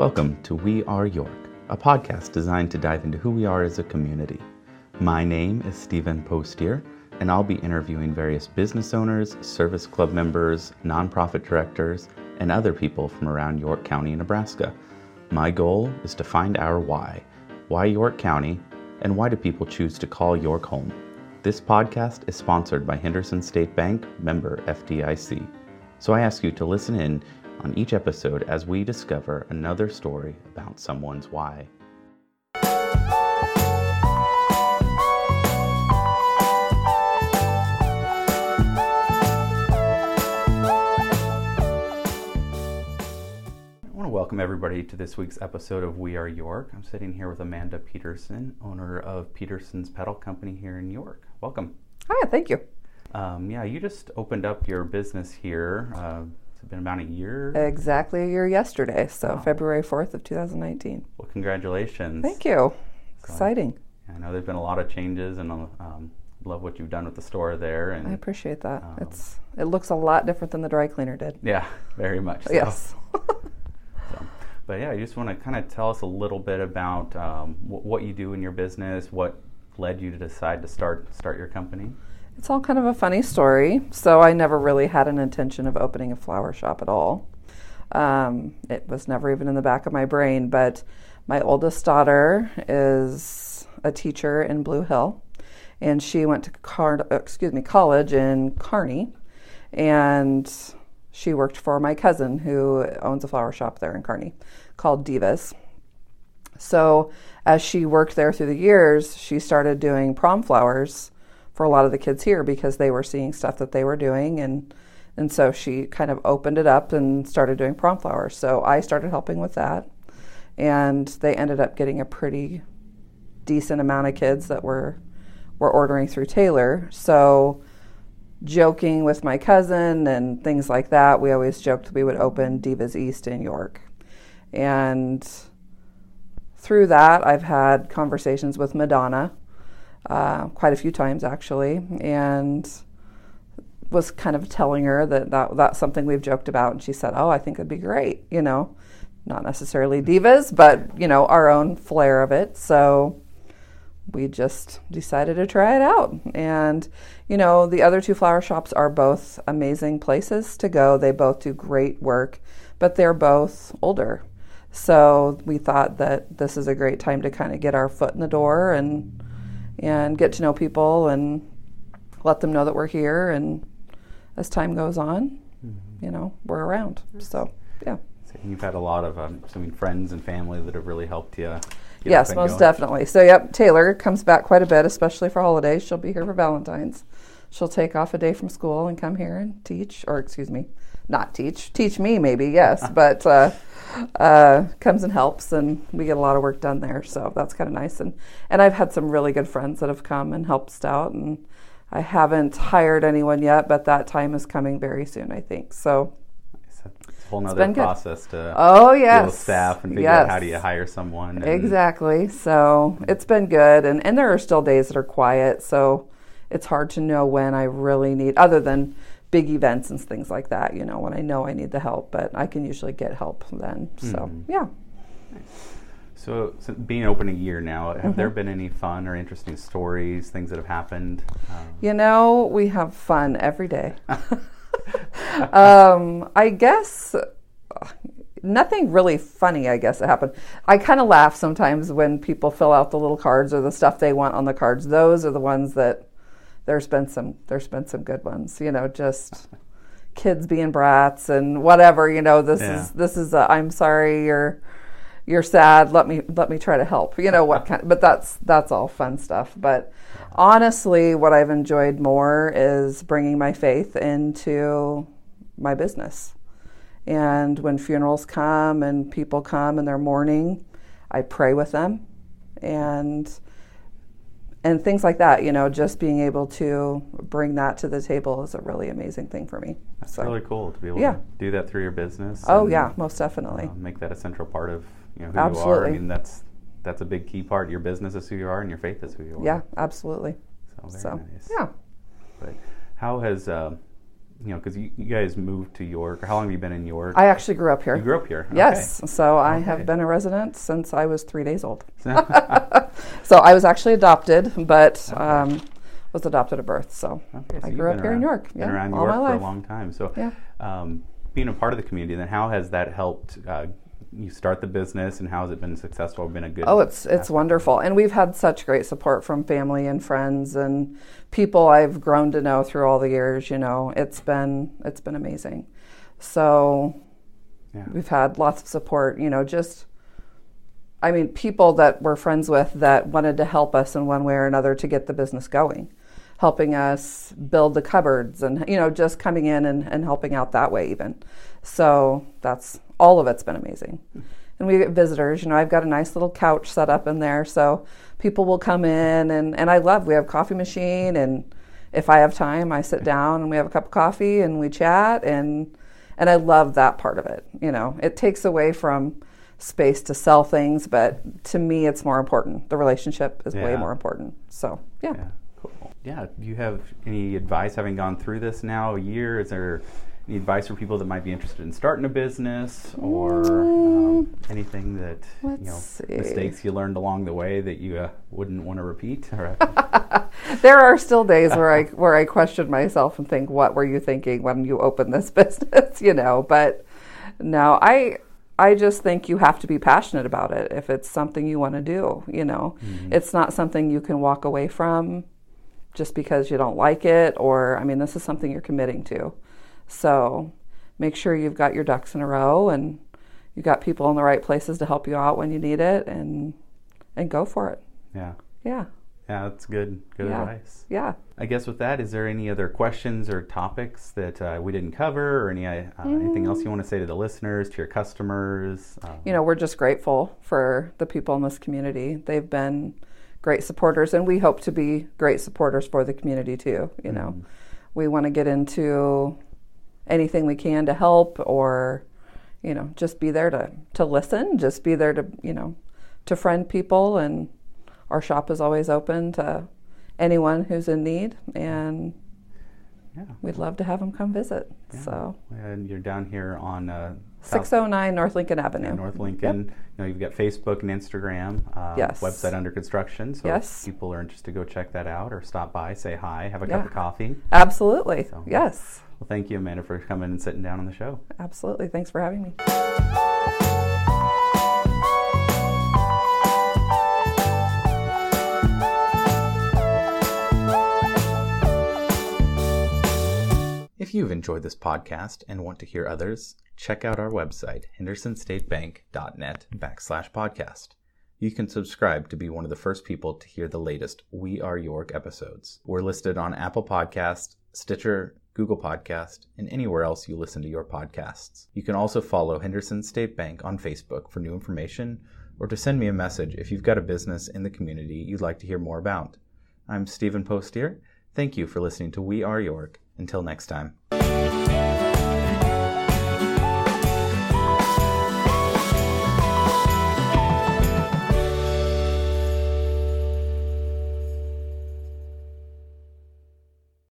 Welcome to We Are York, a podcast designed to dive into who we are as a community. My name is Stephen Postier, and I'll be interviewing various business owners, service club members, nonprofit directors, and other people from around York County, Nebraska. My goal is to find our why. Why York County, and why do people choose to call York home? This podcast is sponsored by Henderson State Bank, member FDIC. So I ask you to listen in on each episode as we discover another story about someone's why. I want to welcome everybody to this week's episode of We Are York. I'm sitting here with Amanda Peterson, owner of Peterson's Petal Company here in York. Welcome. Hi, thank you. Um, yeah, you just opened up your business here. Uh, it's been about a year. Exactly a year yesterday, so Wow. February 4th of 2019. Well, congratulations. Thank you. So- Exciting. I know there's been a lot of changes, and um, love what you've done with the store there. And I appreciate that. Um, it's it looks a lot different than the dry cleaner did. yeah, very much. So. Yes. So, but yeah, you just want to kind of tell us a little bit about um, wh- what you do in your business, what led you to decide to start start your company. It's all kind of a funny story. So I never really had an intention of opening a flower shop at all. Um, it was never even in the back of my brain. But my oldest daughter is a teacher in Blue Hill, and she went to Car- uh, excuse me college in Kearney, and she worked for my cousin who owns a flower shop there in Kearney called Divas. So as she worked there through the years, she started doing prom flowers for a lot of the kids here because they were seeing stuff that they were doing and and so she kind of opened it up and started doing prom flowers. So I started helping with that. And they ended up getting a pretty decent amount of kids that were were ordering through Taylor. So joking with my cousin and things like that, we always joked we would open Divas East in York. And through that, I've had conversations with Madonna uh, quite a few times actually, and was kind of telling her that, that that's something we've joked about. And she said, Oh, I think it'd be great, you know, not necessarily divas, but, you know, our own flair of it. So we just decided to try it out. And, you know, the other two flower shops are both amazing places to go. They both do great work, but they're both older. So we thought that this is a great time to kind of get our foot in the door and and get to know people and let them know that we're here and as time goes on, you know, we're around. So, yeah. So you've had a lot of, um, I mean, friends and family that have really helped you. yes, most going. definitely. So, yep, Taylor comes back quite a bit, especially for holidays. She'll be here for Valentine's. She'll take off a day from school and come here and teach, or excuse me, not teach, teach me maybe, yes, but uh, uh, comes and helps, and we get a lot of work done there. So that's kind of nice. And and I've had some really good friends that have come and helped out, and I haven't hired anyone yet, but that time is coming very soon, I think. So It's a whole nother good. process to oh yes, staff and figure yes. out how do you hire someone. and- Exactly. So it's been good, and and there are still days that are quiet. So it's hard to know when I really need, other than big events and things like that. You know, when I know I need the help, but I can usually get help then. So Mhm. yeah. So, so being open a year now, have Mm-hmm. there been any fun or interesting stories, things that have happened? Um, You know, we have fun every day. um, I guess uh, nothing really funny, I guess, that happened. I kind of laugh sometimes when people fill out the little cards or the stuff they want on the cards. Those are the ones that there's been some there's been some good ones. You know, just kids being brats and whatever. You know, this Yeah. is this is a, I'm sorry you're you're sad. Let me let me try to help. You know what kind? But that's that's all fun stuff. But honestly, what I've enjoyed more is bringing my faith into my business. And when funerals come and people come and they're mourning, I pray with them, and and things like that. You know, just being able to bring that to the table is a really amazing thing for me. That's So- really cool to be able Yeah. to do that through your business. Oh and, yeah, most definitely. uh, make that a central part of you know who you are. Absolutely. I mean, that's that's a big key part. Your business is who you are, and your faith is who you are. yeah, absolutely. So very So nice. yeah. But how has uh, you know, because you, you guys moved to York. How long have you been in York? I actually grew up here. you grew up here. Yes, so I Okay. have been a resident since I was three days old. So I was actually adopted, but um, was adopted at birth. So Okay, so I grew up here in York. Been Yeah, around all York my for a long time. So, Yeah. um, being a part of the community, then how has that helped uh, you start the business, and how has it been successful? Been a good? Oh, it's it's wonderful, and we've had such great support from family and friends and people I've grown to know through all the years. You know, it's been it's been amazing. So Yeah. we've had lots of support. You know, just I mean, people that we're friends with that wanted to help us in one way or another to get the business going, helping us build the cupboards, and you know, just coming in and, and helping out that way even. So that's all of it's been amazing. And we get visitors. You know, I've got a nice little couch set up in there, so people will come in, and and I love. We have a coffee machine, and if I have time, I sit down and we have a cup of coffee and we chat, and and I love that part of it. You know, it takes away from space to sell things, but to me, it's more important. The relationship is way more important. So yeah. Yeah. Yeah, do you have any advice having gone through this now a year? Is there any advice for people that might be interested in starting a business or um, anything that you know Mm. see. mistakes you learned along the way that you uh, wouldn't want to repeat? There are still days where I where I question myself and think, "What were you thinking when you opened this business?" you know, but no, I I just think you have to be passionate about it if it's something you want to do. You know, it's not something you can walk away from just because you don't like it, or I mean, this is something you're committing to. So make sure you've got your ducks in a row and you've got people in the right places to help you out when you need it, and and go for it. yeah, Yeah, yeah, that's good. Good Yeah. advice. yeah. I guess with that, is there any other questions or topics that uh, we didn't cover, or any uh, anything else you want to say to the listeners, to your customers? Um, you know, we're just grateful for the people in this community. They've been great supporters, and we hope to be great supporters for the community too. You know, we want to get into anything we can to help, or you know, just be there to to listen, just be there to you know, to friend people, and our shop is always open to anyone who's in need, and yeah. we'd love to have them come visit. So. And you're down here on uh, 609 North Lincoln Avenue. North Lincoln. You know, you've got Facebook and Instagram. Um, Yes. Website under construction. So Yes. if people are interested, to go check that out or stop by, say hi, have a Yeah. cup of coffee. Absolutely. So- Yes. Well, thank you, Amanda, for coming and sitting down on the show. Absolutely. Thanks for having me. You've enjoyed this podcast and want to hear others, check out our website, hendersonstatebank.net backslash podcast. You can subscribe to be one of the first people to hear the latest We Are York episodes. We're listed on Apple Podcast, Stitcher, Google Podcast, and anywhere else you listen to your podcasts. You can also follow Henderson State Bank on Facebook for new information or to send me a message if you've got a business in the community you'd like to hear more about. I'm Stephen Postier. Thank you for listening to We Are York. Until next time.